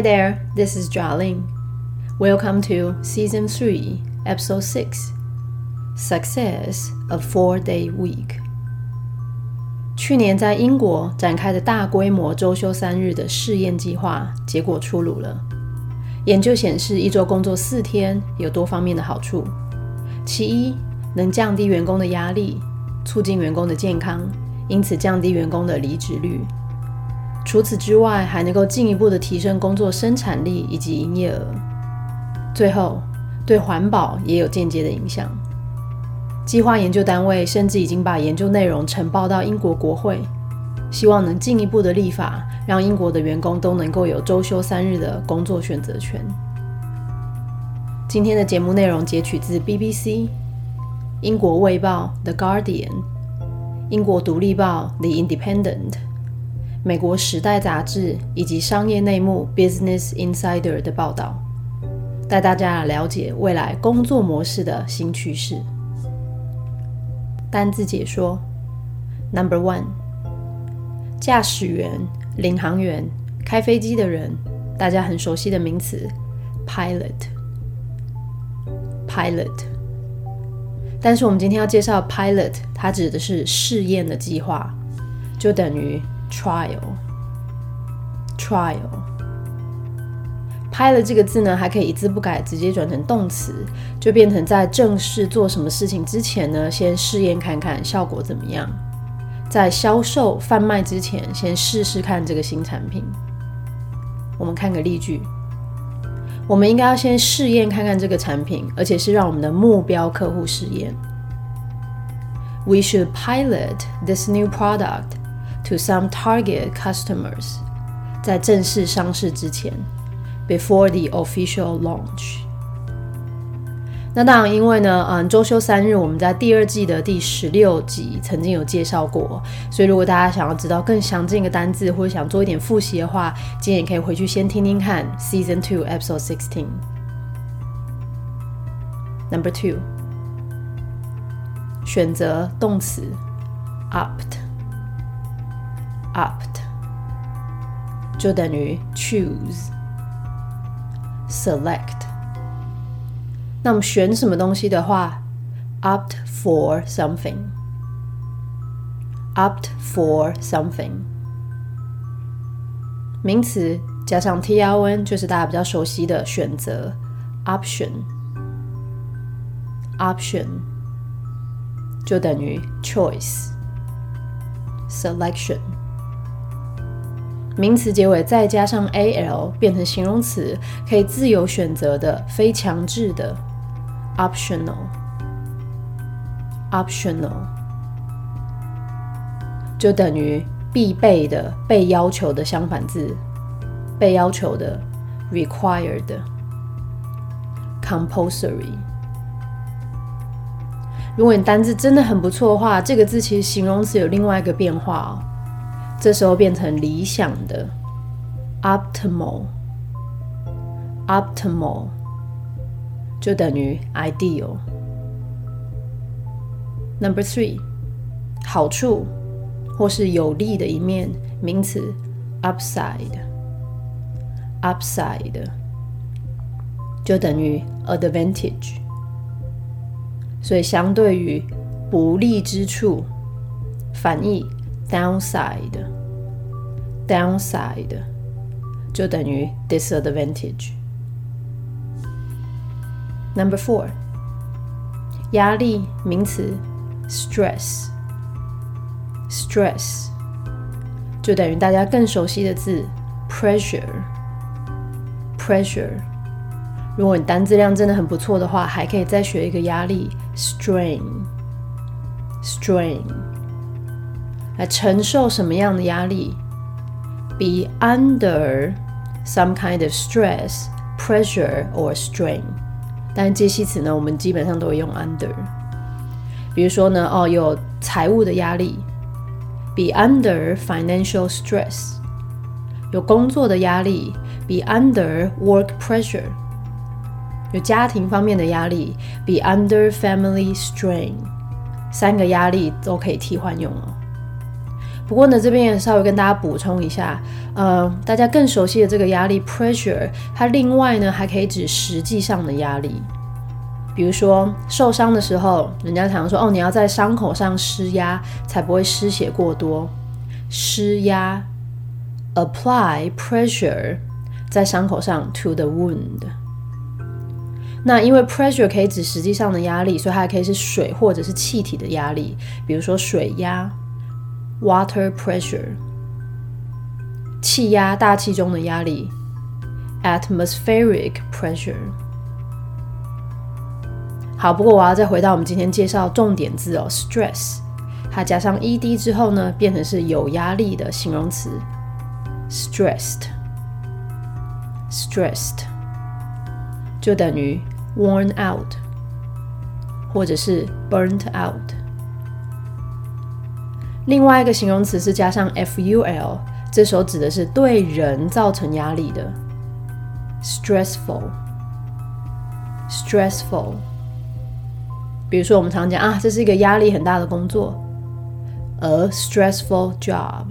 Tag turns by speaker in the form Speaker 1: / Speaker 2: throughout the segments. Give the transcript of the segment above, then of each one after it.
Speaker 1: Hi there, this is Jialing. Welcome to Season 3, Episode 6 Success of Four Day Week. 去年在英国展开的大规模周休三日的试验计划结果出炉了。研究显示，一周工作四天有多方面的好处。其一，能降低员工的压力，促进员工的健康，因此降低员工的离职率。除此之外，还能够进一步的提升工作生产力以及营业额。最后，对环保也有间接的影响。计划研究单位甚至已经把研究内容呈报到英国国会，希望能进一步的立法，让英国的员工都能够有周休三日的工作选择权。今天的节目内容截取自 BBC、英国卫报《The Guardian》、英国独立报《The Independent》。美国《时代》杂志以及商业内幕《Business Insider》的报道，带大家了解未来工作模式的新趋势。单字解说：Number one，驾驶员、领航员、开飞机的人，大家很熟悉的名词，pilot，pilot。但是我们今天要介绍 pilot，它指的是试验的计划，就等于。Trial，trial，pilot 这个字呢，还可以一字不改直接转成动词，就变成在正式做什么事情之前呢，先试验看看效果怎么样。在销售贩卖之前，先试试看这个新产品。我们看个例句：我们应该要先试验看看这个产品，而且是让我们的目标客户试验。We should pilot this new product. To some target customers，在正式上市之前，before the official launch。那当然，因为呢，嗯，周休三日，我们在第二季的第十六集曾经有介绍过，所以如果大家想要知道更详尽的单字，或者想做一点复习的话，今天也可以回去先听听看 Season Two Episode Sixteen。Number two，选择动词，opt。opt 就等于 choose select。那么选什么东西的话，opt for something。opt for something 名词加上 tron 就是大家比较熟悉的选择 option。option 就等于 choice selection。 名词结尾再加上 al 变成形容词，可以自由选择的、非强制的 optional optional 就等于必备的、被要求的相反字，被要求的 required compulsory。如果你单字真的很不错的话，这个字其实形容词有另外一个变化哦。这时候变成理想的，optimal，optimal 就等于 ideal。Number three，好处或是有利的一面，名词 upside，upside 就等于 advantage。所以相对于不利之处，反义。downside downside 就等于 disadvantage。Number four，压力名词 stress stress 就等于大家更熟悉的字 pressure pressure。如果你单字量真的很不错的话，还可以再学一个压力 strain strain。 来承受什么样的压力？Be under some kind of stress, pressure or strain。但介系词呢，我们基本上都会用 under。比如说呢，哦，有财务的压力，be under financial stress。有工作的压力，be under work pressure。有家庭方面的压力，be under family strain。三个压力都可以替换用哦。不过呢，这边也稍微跟大家补充一下，呃，大家更熟悉的这个压力 pressure，它另外呢还可以指实际上的压力。比如说受伤的时候，人家常说哦，你要在伤口上施压，才不会失血过多。施压，apply pressure，在伤口上 to the wound。那因为 pressure 可以指实际上的压力，所以它还可以是水或者是气体的压力，比如说水压。Water pressure，气压，大气中的压力。Atmospheric pressure。好，不过我要再回到我们今天介绍重点字哦，stress，它加上 ed 之后呢，变成是有压力的形容词，stressed，stressed，就等于 worn out，或者是 burnt out。 另外一个形容词是加上 ful，这时候指的是对人造成压力的，stressful，stressful。比如说我们常讲啊，这是一个压力很大的工作，a stressful job。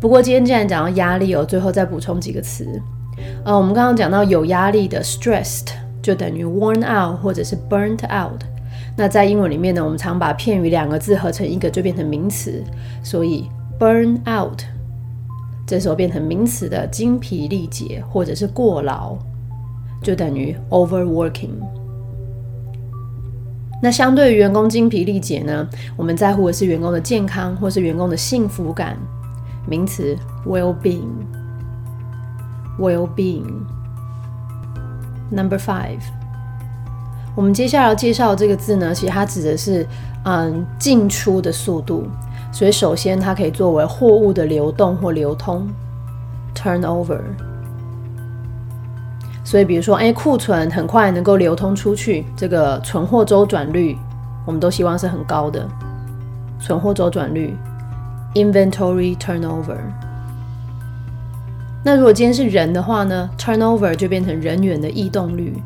Speaker 1: 不过今天既然讲到压力哦，最后再补充几个词。呃，我们刚刚讲到有压力的 stressed，就等于 worn out 或者是 burnt out。那在英文里面呢，我们常把片语两个字合成一个就变成名词，所以 burn out 这时候变成名词的精疲力竭或者是过劳，就等于 overworking。那相对于员工精疲力竭呢，我们在乎的是员工的健康或是员工的幸福感，名词 well-being，well-being。Number five。我们接下来要介绍这个字呢，其实它指的是嗯进出的速度，所以首先它可以作为货物的流动或流通，turnover。所以比如说，哎，库存很快能够流通出去，这个存货周转率，我们都希望是很高的。存货周转率，inventory turnover。那如果今天是人的话呢，turnover 就变成人员的异动率。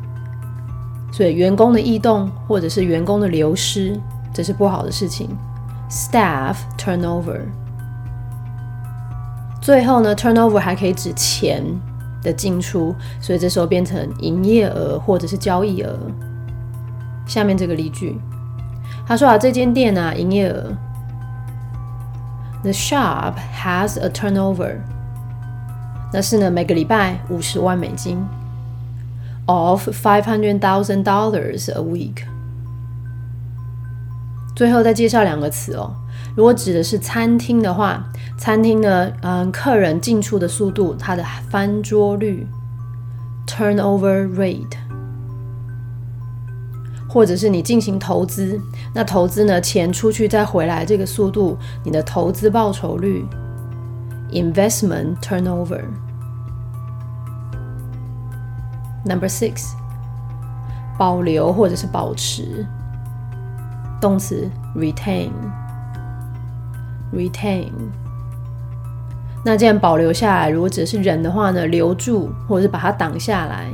Speaker 1: 所以员工的异动或者是员工的流失，这是不好的事情。Staff turnover。最后呢，turnover 还可以指钱的进出，所以这时候变成营业额或者是交易额。下面这个例句，他说啊，这间店啊，营业额，The shop has a turnover。那是呢，每个礼拜五十万美金。Of five hundred thousand dollars a week。最后再介绍两个词哦。如果指的是餐厅的话，餐厅呢，嗯，客人进出的速度，它的翻桌率 （turnover rate），或者是你进行投资，那投资呢，钱出去再回来这个速度，你的投资报酬率 （investment turnover）。Number six，保留或者是保持，动词 retain，retain。那既然保留下来，如果只是人的话呢，留住或者是把它挡下来，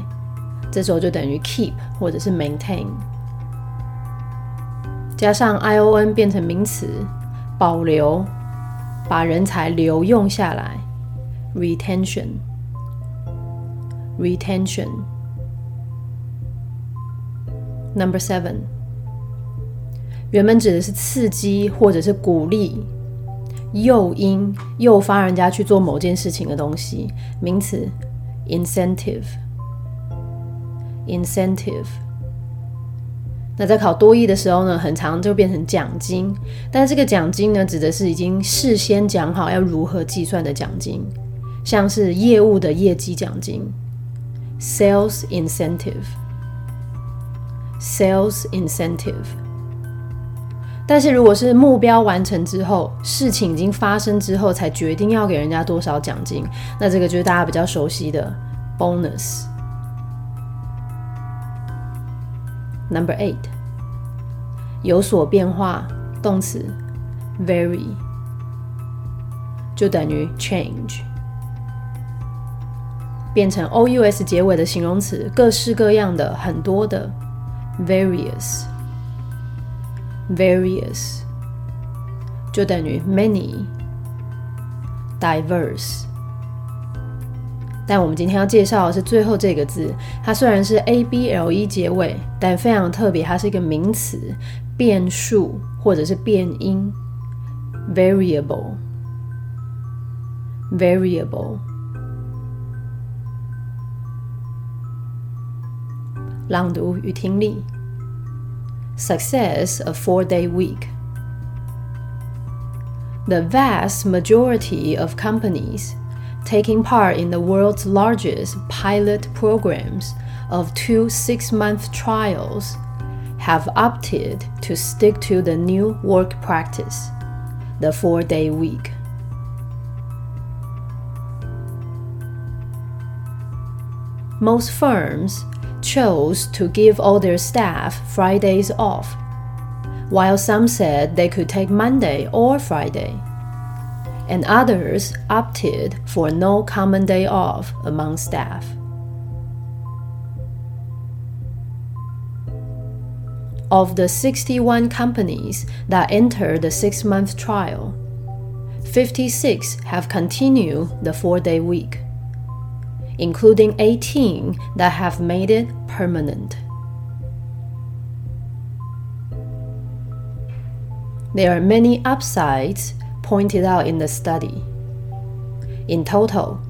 Speaker 1: 这时候就等于 keep 或者是 maintain。加上 ion 变成名词，保留，把人才留用下来，retention，retention。Number seven，原本指的是刺激或者是鼓励、诱因、诱发人家去做某件事情的东西，名词 incentive，incentive。那在考多义的时候呢，很常就变成奖金，但这个奖金呢，指的是已经事先讲好要如何计算的奖金，像是业务的业绩奖金，sales incentive。Sales incentive，但是如果是目标完成之后，事情已经发生之后，才决定要给人家多少奖金，那这个就是大家比较熟悉的 bonus。Number eight，有所变化，动词 vary 就等于 change，变成 ous 结尾的形容词，各式各样的，很多的。Various various 就等于 many。diverse。但我们今天要介绍的是最后这个字，它虽然是 a b l e 结尾，但非常特别，它是一个名词，变数或者是变音，variable。variable。朗读与听力。Success a four-day week. The vast majority of companies taking part in the world's largest pilot programs of two six month trials have opted to stick to the new work practice, the four day week. Most firms chose to give all their staff Fridays off while some said they could take Monday or Friday, and others opted for no common day off among staff. Of the 61 companies that entered the six month trial, 56 have continued the four day week, including 18 that have made it permanent. There are many upsides pointed out in the study. In total,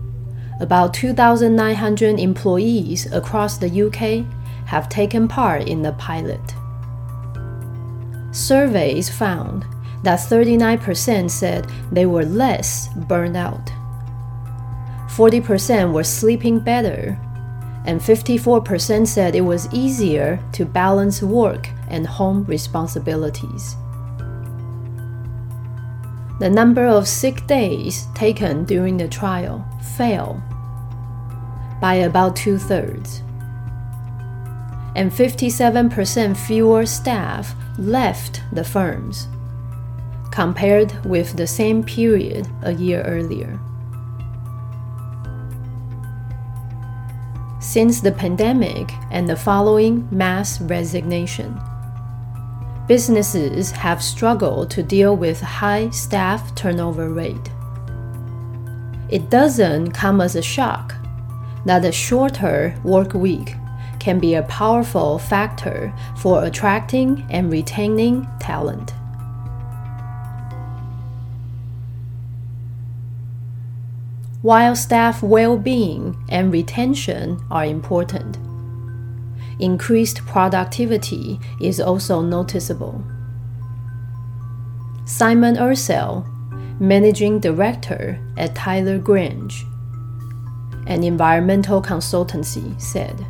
Speaker 1: about 2,900 employees across the UK have taken part in the pilot. Surveys found that 39% said they were less burned out, 40% were sleeping better, and 54% said it was easier to balance work and home responsibilities the number of sick days taken during the trial fell by about two thirds, and 57% fewer staff left the firms compared with the same period a year earlier. Since the pandemic and the following mass resignation, businesses have struggled to deal with high staff turnover rate. It doesn't come as a shock that a shorter work week can be a powerful factor for attracting and retaining talent. While staff well being and retention are important, increased productivity is also noticeable. Simon Ursell, managing director at Tyler Grange, an environmental consultancy, said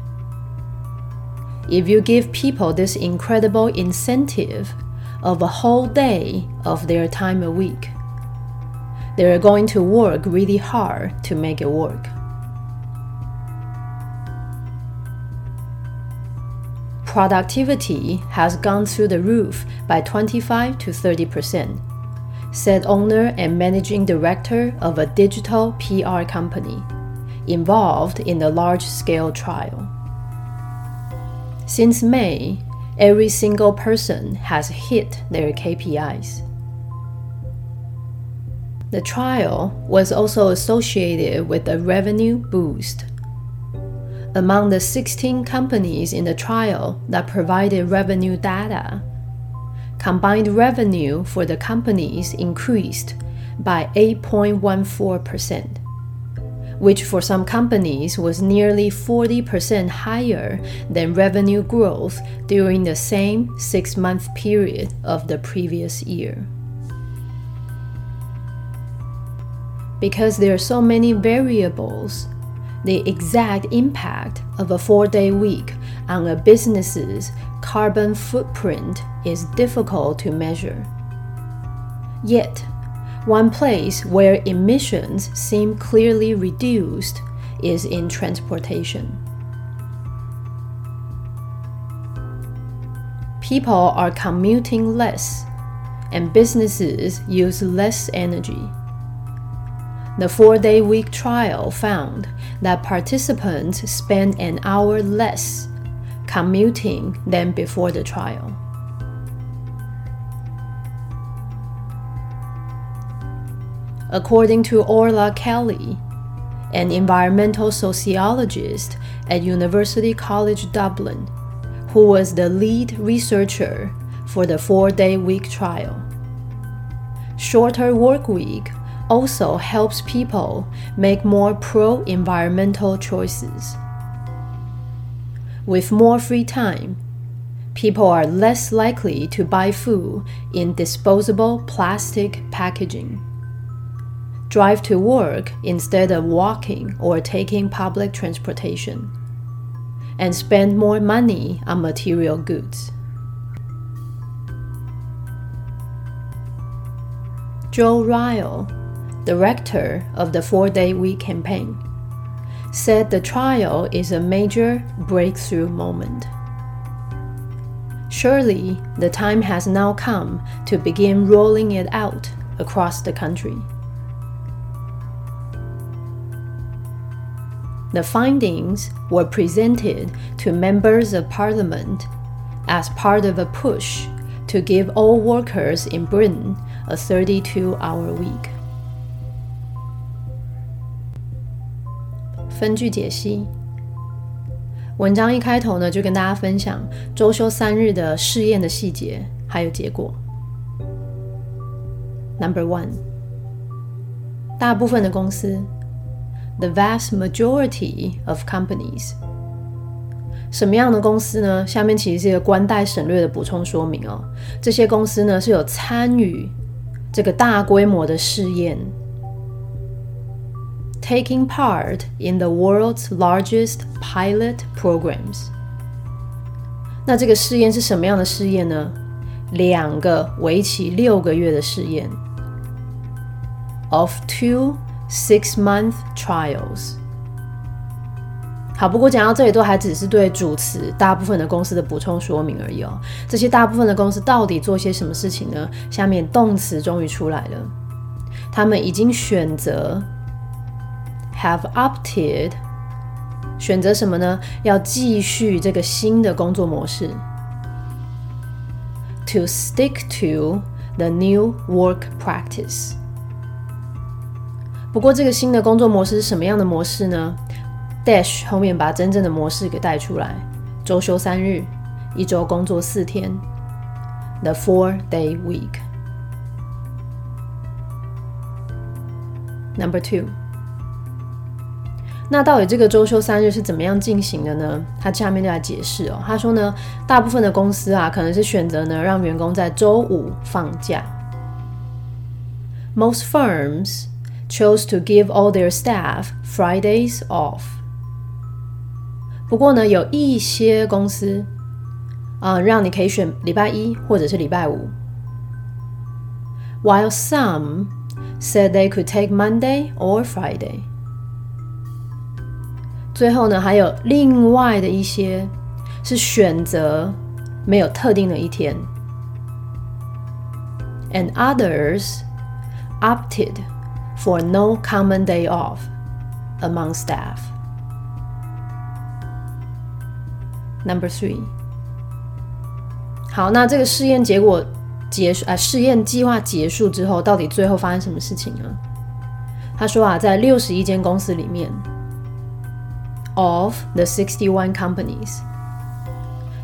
Speaker 1: If you give people this incredible incentive of a whole day of their time a week, they're going to work really hard to make it work. productivity has gone through the roof by 25 to 30 percent, said owner and managing director of a digital PR company involved in the large scale trial. Since May, every single person has hit their KPIs. The trial was also associated with a revenue boost among the 16 companies in the trial that provided revenue data, combined revenue for the companies increased by 8.14%, which for some companies was nearly 40% higher than revenue growth during the same six month period of the previous year. Because there are so many variables, the exact impact of a four day week on a business's carbon footprint is difficult to measure. Yet, one place where emissions seem clearly reduced is in transportation. People are commuting less, and businesses use less energy. The four day week trial found that participants spent an hour less commuting than before the trial. according to Orla Kelly, an environmental sociologist at University College Dublin, who was the lead researcher for the four day week trial. Shorter work week also helps people make more pro environmental choices. With more free time, people are less likely to buy food in disposable plastic packaging. Drive to work instead of walking or taking public transportation. And spend more money on material goods. Joe Ryle, director of the Four Day Week campaign, said the trial is a major breakthrough moment. Surely the time has now come to begin rolling it out across the country. The findings were presented to members of parliament as part of a push to give all workers in Britain a 32 hour week. 分句解析。文章一开头呢，就跟大家分享周休三日的试验的细节还有结果。Number one，大部分的公司，the vast majority of companies，什么样的公司呢？下面其实是一个官带省略的补充说明哦。这些公司呢是有参与这个大规模的试验。Taking part in the world's largest pilot programs。那这个试验是什么样的试验呢？两个为期六个月的试验，of two six-month trials。好，不过讲到这里都还只是对主词大部分的公司的补充说明而已哦。这些大部分的公司到底做些什么事情呢？下面动词终于出来了，他们已经选择。have opted 选择什么呢？要继续这个新的工作模式。To stick to the new work practice。不过这个新的工作模式是什么样的模式呢？Dash 后面把真正的模式给带出来：周休三日，一周工作四天，the four-day week。Number two。 那到底这个周休三日是怎么样进行的呢？他下面就来解释哦。他说呢，大部分的公司啊，可能是选择呢让员工在周五放假。Most firms chose to give all their staff Fridays off。不过呢，有一些公司啊，让你可以选礼拜一或者是礼拜五。While some said they could take Monday or Friday。最后呢，还有另外的一些是选择没有特定的一天，and others opted for no common day off among staff. Number three，好，那这个试验结果结束，啊，试验计划结束之后，到底最后发生什么事情呢？他说啊，在六十一间公司里面。Of the sixty-one companies，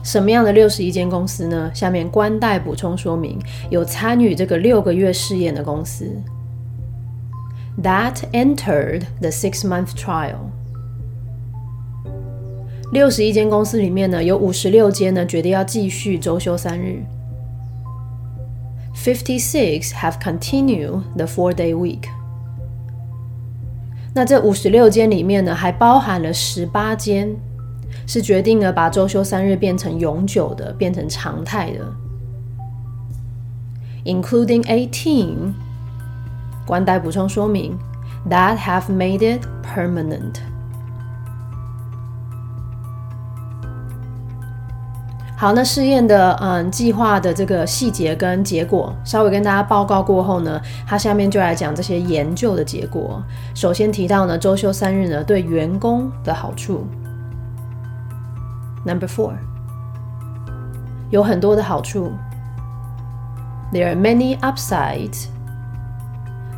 Speaker 1: 什么样的六十一间公司呢？下面官带补充说明，有参与这个六个月试验的公司。That entered the six-month trial。六十一间公司里面呢，有五十六间呢决定要继续周休三日。Fifty-six have continued the four-day week。 那这五十六间里面呢，还包含了十八间是决定了把周休三日变成永久的，变成常态的，including eighteen。官代补充说明，that have made it permanent。好，那试验的嗯计划的这个细节跟结果，稍微跟大家报告过后呢，他下面就来讲这些研究的结果。首先提到呢，周休三日呢对员工的好处。Number four，有很多的好处。There are many upsides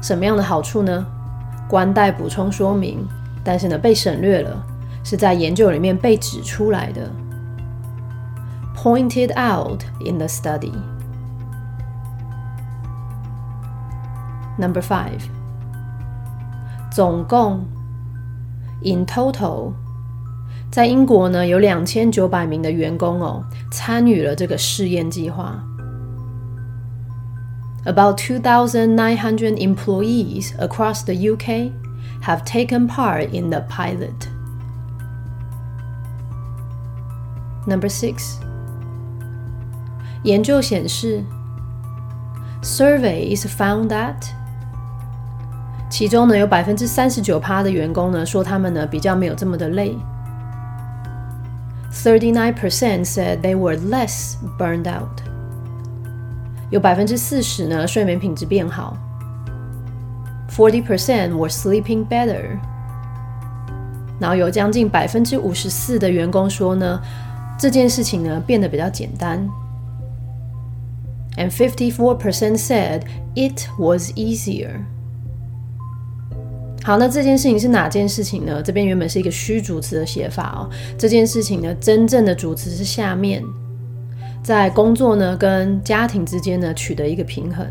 Speaker 1: 什么样的好处呢？官带补充说明，但是呢被省略了，是在研究里面被指出来的。Pointed out in the study. Number five. 总共 in total，在英国呢有两千九百名的员工哦参与了这个试验计划。About 2,900 employees across the UK have taken part in the pilot. Number six. 研究显示，survey is found that 其中呢有百分之三十九趴的员工呢说他们呢比较没有这么的累。Thirty-nine percent said they were less burned out。有百分之四十呢睡眠品质变好。Forty percent were sleeping better。然后有将近百分之五十四的员工说呢这件事情呢变得比较简单。And 54% said it was easier. 好，那这件事情是哪件事情呢？这边原本是一个虚主词的写法哦。这件事情呢，真正的主词是下面，在工作呢跟家庭之间呢取得一个平衡。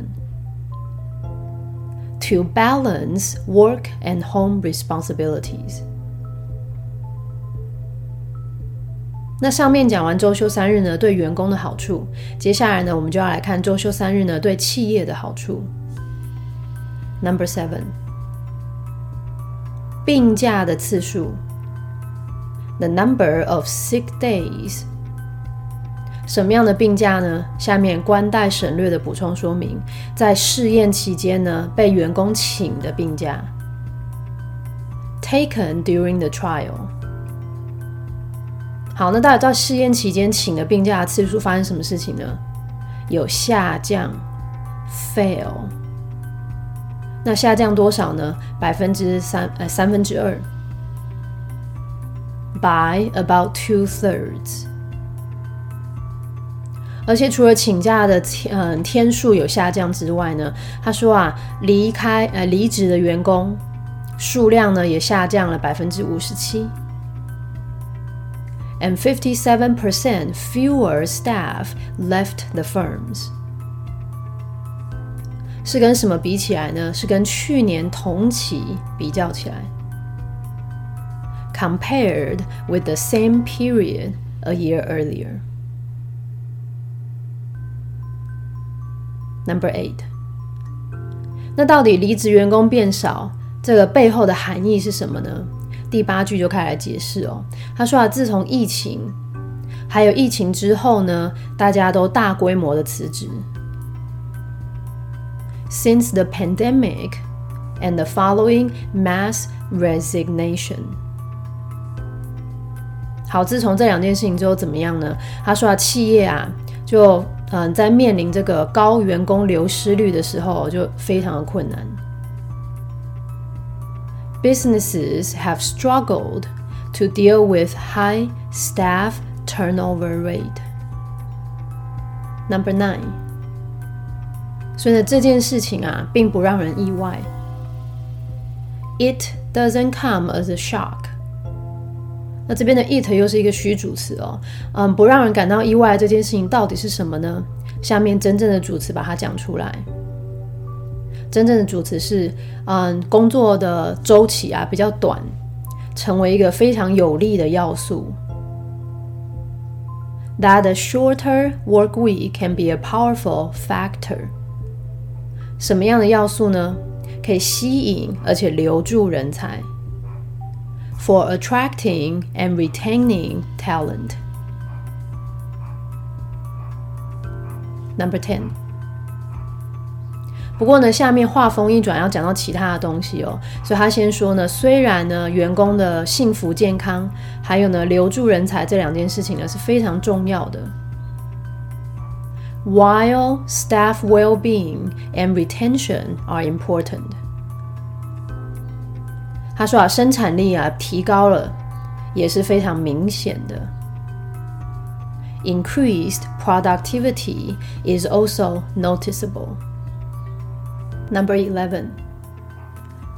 Speaker 1: To balance work and home responsibilities. 那上面讲完周休三日呢对员工的好处，接下来呢我们就要来看周休三日呢对企业的好处。Number seven，病假的次数，the number of sick days。什么样的病假呢？下面官带省略的补充说明，在试验期间呢被员工请的病假，taken during the trial。好，那到底在试验期间请的病假次数发生什么事情呢？有下降，fail。那下降多少呢？百分之三，呃，三分之二，by about two thirds。而且除了请假的天，嗯，天数有下降之外呢，他说啊，离开，呃，离职的员工数量呢也下降了百分之五十七。and 57% fewer staff left the firms. 是跟什么比起来呢？是跟去年同期比较起来。Compared with the same period a year earlier. Number eight. 那到底离职员工变少，这个背后的含义是什么呢？ 第八句就开始来解释哦。他说啊，自从疫情，还有疫情之后呢，大家都大规模的辞职。Since the pandemic and the following mass resignation。好，自从这两件事情之后怎么样呢？他说啊，企业啊，就嗯，在面临这个高员工流失率的时候，就非常的困难。Businesses have struggled to deal with high staff turnover rate. Number nine，所以呢这件事情啊，并不让人意外。It doesn't come as a shock。那这边的 it 又是一个虚主词哦，嗯，不让人感到意外这件事情到底是什么呢？下面真正的主词把它讲出来。真正的主词是，嗯，工作的周期啊比较短，成为一个非常有利的要素。That a shorter work week can be a powerful factor。什么样的要素呢？可以吸引而且留住人才。For attracting and retaining talent. Number ten. 不过呢，下面话锋一转，要讲到其他的东西哦。所以他先说呢，虽然呢，员工的幸福健康，还有呢，留住人才这两件事情呢是非常重要的。While staff well-being and retention are important，他说啊，生产力啊提高了，也是非常明显的。Increased productivity is also noticeable. Number eleven，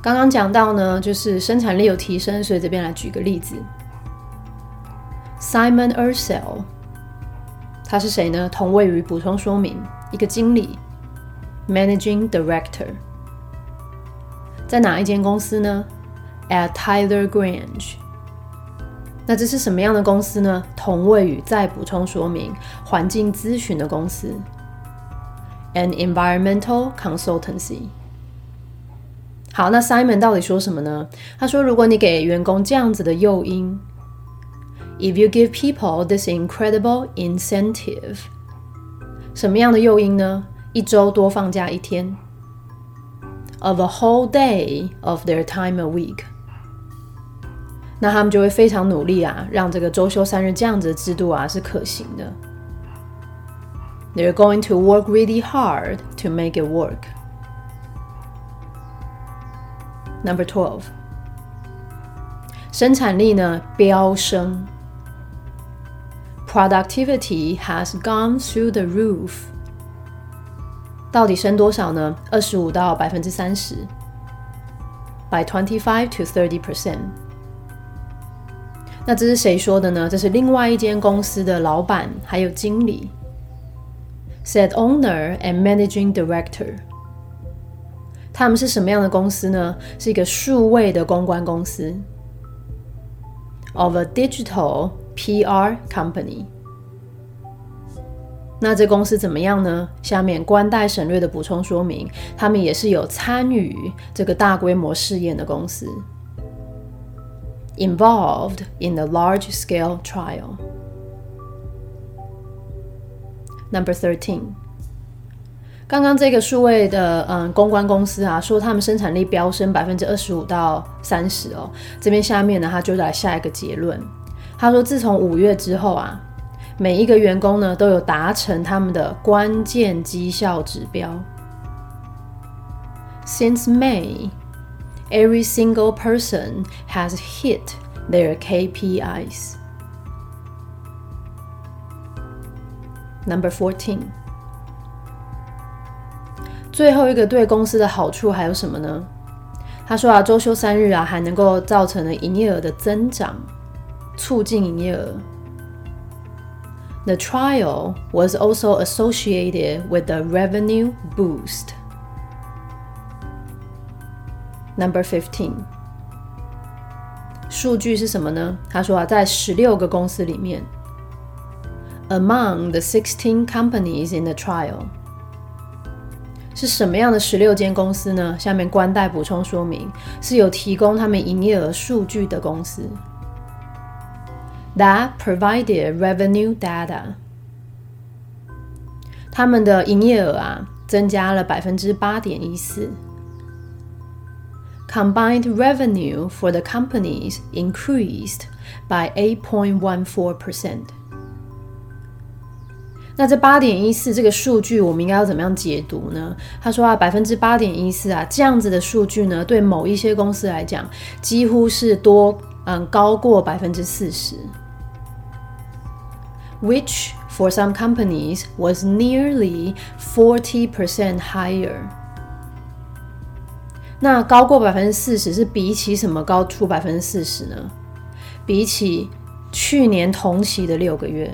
Speaker 1: 刚刚讲到呢，就是生产力有提升，所以这边来举个例子，Simon Ursell，他是谁呢？同位于补充说明，一个经理，Managing Director，在哪一间公司呢？At Tyler Grange。那这是什么样的公司呢？同位于再补充说明，环境咨询的公司，an environmental consultancy。好，那 Simon 到底说什么呢？他说，如果你给员工这样子的诱因，if you give people this incredible incentive，什么样的诱因呢？一周多放假一天，of a whole day of their time a week。那他们就会非常努力啊，让这个周休三日这样子的制度啊是可行的。They're going to work really hard to make it work. Number twelve，生产力呢飙升，productivity has gone through the roof。到底升多少呢？二十五到百分之三十，by twenty five to thirty percent。那这是谁说的呢？这是另外一间公司的老板还有经理 ，said owner and managing director。他们是什么样的公司呢？是一个数位的公关公司，of a digital PR company。那这公司怎么样呢？下面官代省略的补充说明，他们也是有参与这个大规模试验的公司。involved in a large scale trial. Number thirteen，刚刚这个数位的嗯公关公司啊，说他们生产力飙升百分之二十五到三十哦。这边下面呢，他就来下一个结论。他说，自从五月之后啊，每一个员工呢都有达成他们的关键绩效指标。Since May every single person has hit their KPIs. Number fourteen，最后一个对公司的好处还有什么呢？他说啊，周休三日啊，还能够造成了营业额的增长，促进营业额。The trial was also associated with a revenue boost. Number fifteen，数据是什么呢？他说啊，在十六个公司里面 ，among the sixteen companies in the trial，是什么样的十六间公司呢？下面官代补充说明，是有提供他们营业额数据的公司，that provided revenue data，他们的营业额啊，增加了百分之八点一四。combined revenue for the companies increased by 8.14%。 那这八点一四这个数据，我们应该要怎么样解读呢？他说啊，百分之八点一四啊，这样子的数据呢，对某一些公司来讲，几乎是多嗯高过百分之四十，which for some companies was nearly forty percent higher。那高过百分之四十是比起什么高出百分之四十呢？比起去年同期的六个月。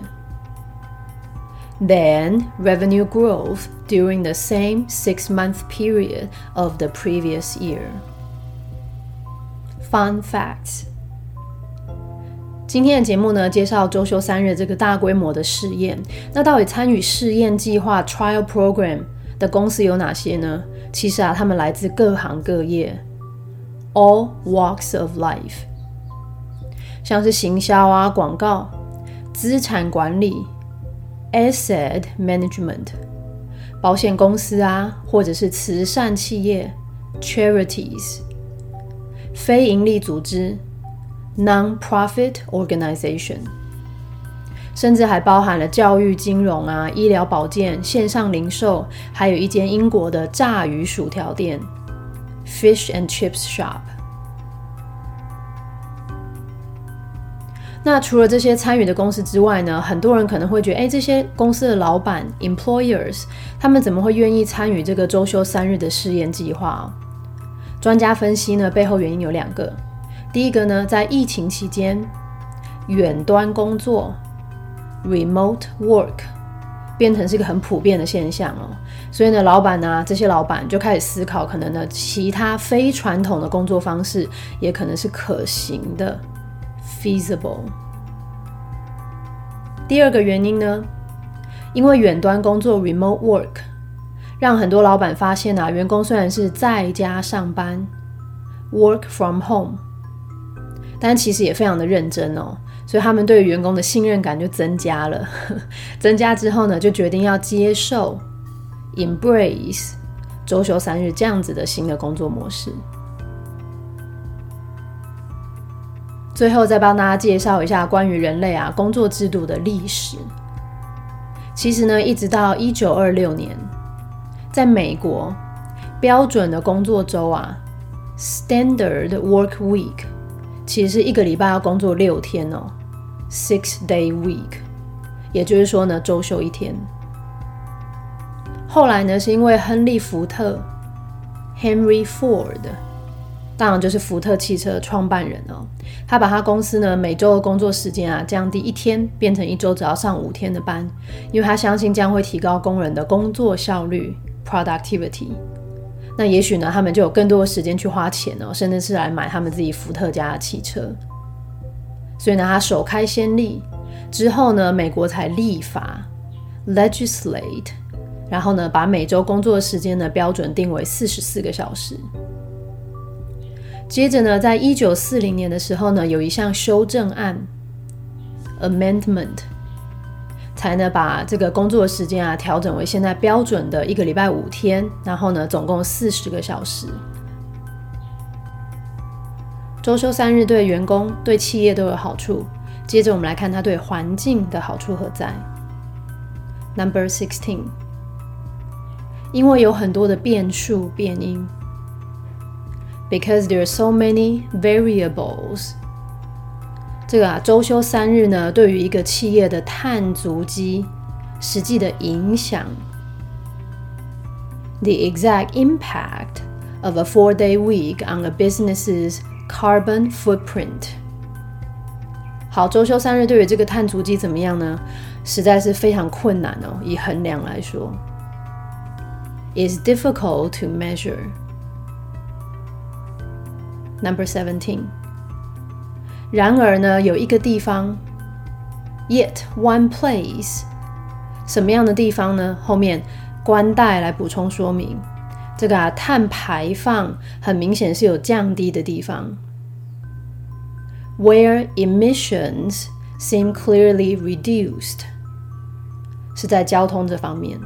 Speaker 1: Then revenue growth during the same six-month period of the previous year. Fun facts. 今天的节目呢，介绍周休三日这个大规模的试验。那到底参与试验计划 （trial program） 的公司有哪些呢？其实啊，他们来自各行各业，all walks of life，像是行销啊、广告、资产管理 （asset management）、保险公司啊，或者是慈善企业 （charities）、非营利组织 （non-profit organization）。甚至还包含了教育、金融啊、医疗保健、线上零售，还有一间英国的炸鱼薯条店 （Fish and Chips Shop）。那除了这些参与的公司之外呢，很多人可能会觉得，哎，这些公司的老板 （employers） 他们怎么会愿意参与这个周休三日的试验计划？专家分析呢，背后原因有两个。第一个呢，在疫情期间，远端工作 （remote work） 变成是一个很普遍的现象哦，所以呢，老板呢，这些老板就开始思考，可能呢，其他非传统的工作方式也可能是可行的 （feasible）。第二个原因呢，因为远端工作 （remote work） 让很多老板发现啊，员工虽然是在家上班 （work from home）。但其实也非常的认真哦，所以他们对员工的信任感就增加了。增加之后呢，就决定要接受 embrace 周休三日这样子的新的工作模式。最后再帮大家介绍一下关于人类啊工作制度的历史。其实呢，一直到一九二六年，在美国标准的工作周啊 （Standard Work Week）。其实是一个礼拜要工作六天哦，six day week，也就是说呢，周休一天。后来呢，是因为亨利·福特 （Henry Ford），当然就是福特汽车创办人哦，他把他公司呢每周的工作时间啊降低一天，变成一周只要上五天的班，因为他相信这样会提高工人的工作效率 （productivity）。那也许呢，他们就有更多的时间去花钱哦，甚至是来买他们自己福特家的汽车。所以呢，他首开先例之后呢，美国才立法 （legislate），然后呢，把每周工作的时间呢标准定为四十四个小时。接着呢，在一九四零年的时候呢，有一项修正案 （amendment）。才呢把这个工作时间啊调整为现在标准的一个礼拜五天，然后呢总共四十个小时。周休三日对员工、对企业都有好处。接着我们来看它对环境的好处何在。Number sixteen，因为有很多的变数变因 ，because there are so many variables。这个啊，周休三日呢，对于一个企业的碳足迹实际的影响，the exact impact of a four-day week on a business's carbon footprint。好，周休三日对于这个碳足迹怎么样呢？实在是非常困难哦，以衡量来说，is difficult to measure。 Number seventeen。然而呢，有一个地方，yet one place，什么样的地方呢？后面官带来补充说明，这个啊，碳排放很明显是有降低的地方，where emissions seem clearly reduced，是在交通这方面，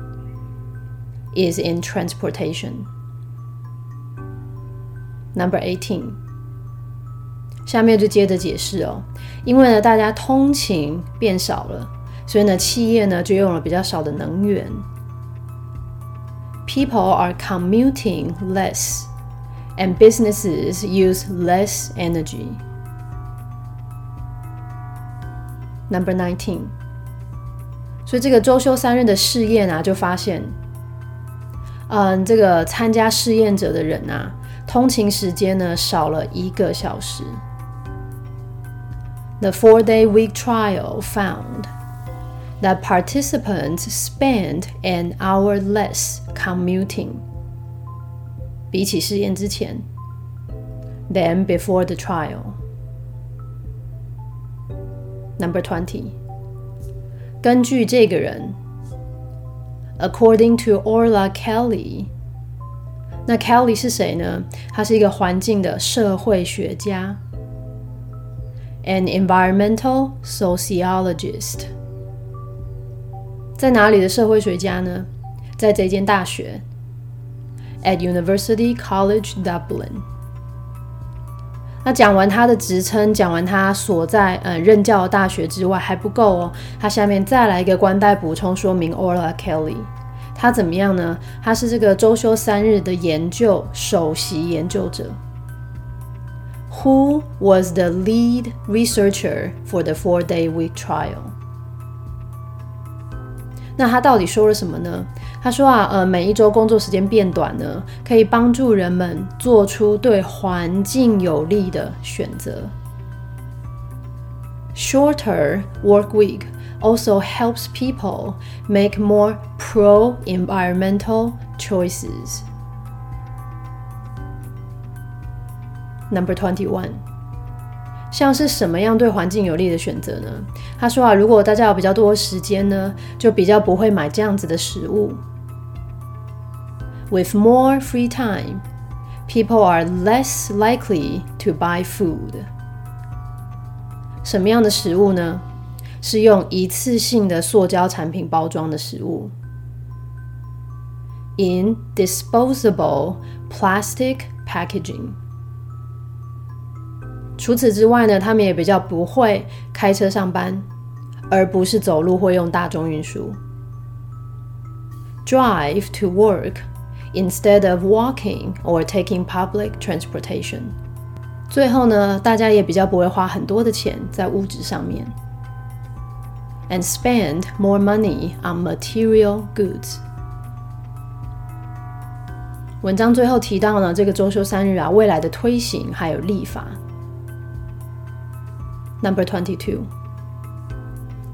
Speaker 1: is in transportation。Number eighteen。 下面就接着解释哦，因为呢，大家通勤变少了，所以呢，企业呢就用了比较少的能源。People are commuting less, and businesses use less energy. Number nineteen. 所以这个周休三日的试验啊，就发现，嗯，这个参加试验者的人啊，通勤时间呢少了一个小时。The four day week trial found that participants spent an hour less commuting 比起试验之前 than before the trial. Number 20. 根据这个人，According to Orla Kelly，那 Kelly 是谁呢？他是一个环境的社会学家。 An environmental sociologist，在哪里的社会学家呢？在这间大学，at University College Dublin。那讲完他的职称，讲完他所在呃任教的大学之外还不够哦，他下面再来一个官带补充说明 Ola Kelly，他怎么样呢？他是这个周休三日的研究首席研究者。Who was the lead researcher for the four-day week trial？ 那他到底说了什么呢？他说啊，呃，每一周工作时间变短呢，可以帮助人们做出对环境有利的选择。Shorter work week also helps people make more pro-environmental choices. Number twenty-one. 像是什么样对环境有利的选择呢？他说啊，如果大家有比较多时间呢，就比较不会买这样子的食物。With more free time, people are less likely to buy food. 什么样的食物呢？是用一次性的塑胶产品包装的食物。In disposable plastic packaging. 除此之外呢，他们也比较不会开车上班，而不是走路或用大众运输。Drive to work instead of walking or taking public transportation。最后呢，大家也比较不会花很多的钱在物质上面。And spend more money on material goods。文章最后提到呢，这个周休三日啊，未来的推行还有立法。Number twenty-two,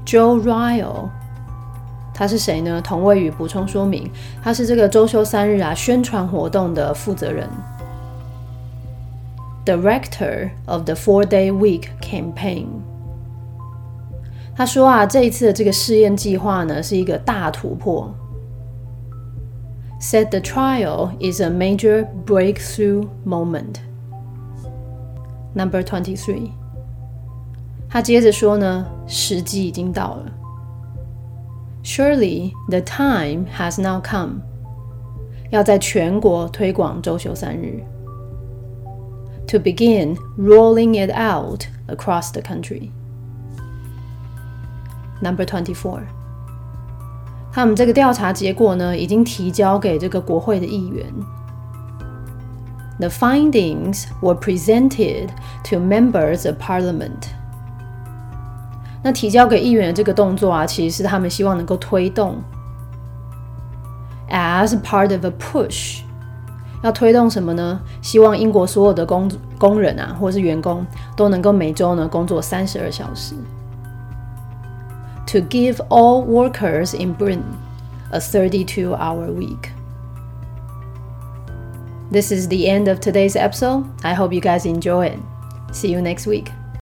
Speaker 1: Joe Ryle，他是谁呢？同位语补充说明，他是这个周休三日啊宣传活动的负责人，Director of the Four Day Week Campaign。他说啊，这一次的这个试验计划呢是一个大突破。Said the trial is a major breakthrough moment. Number twenty-three. 他接着说呢，时机已经到了。Surely the time has now come，要在全国推广周休三日。To begin rolling it out across the country. Number twenty-four，他们这个调查结果呢，已经提交给这个国会的议员。The findings were presented to members of parliament. 那提交给议员的这个动作啊，其实是他们希望能够推动，as part of a push，要推动什么呢？希望英国所有的工工人啊，或者是员工都能够每周呢工作三十二小时，to give all workers in Britain a thirty-two hour week. This is the end of today's episode. I hope you guys enjoy it. See you next week.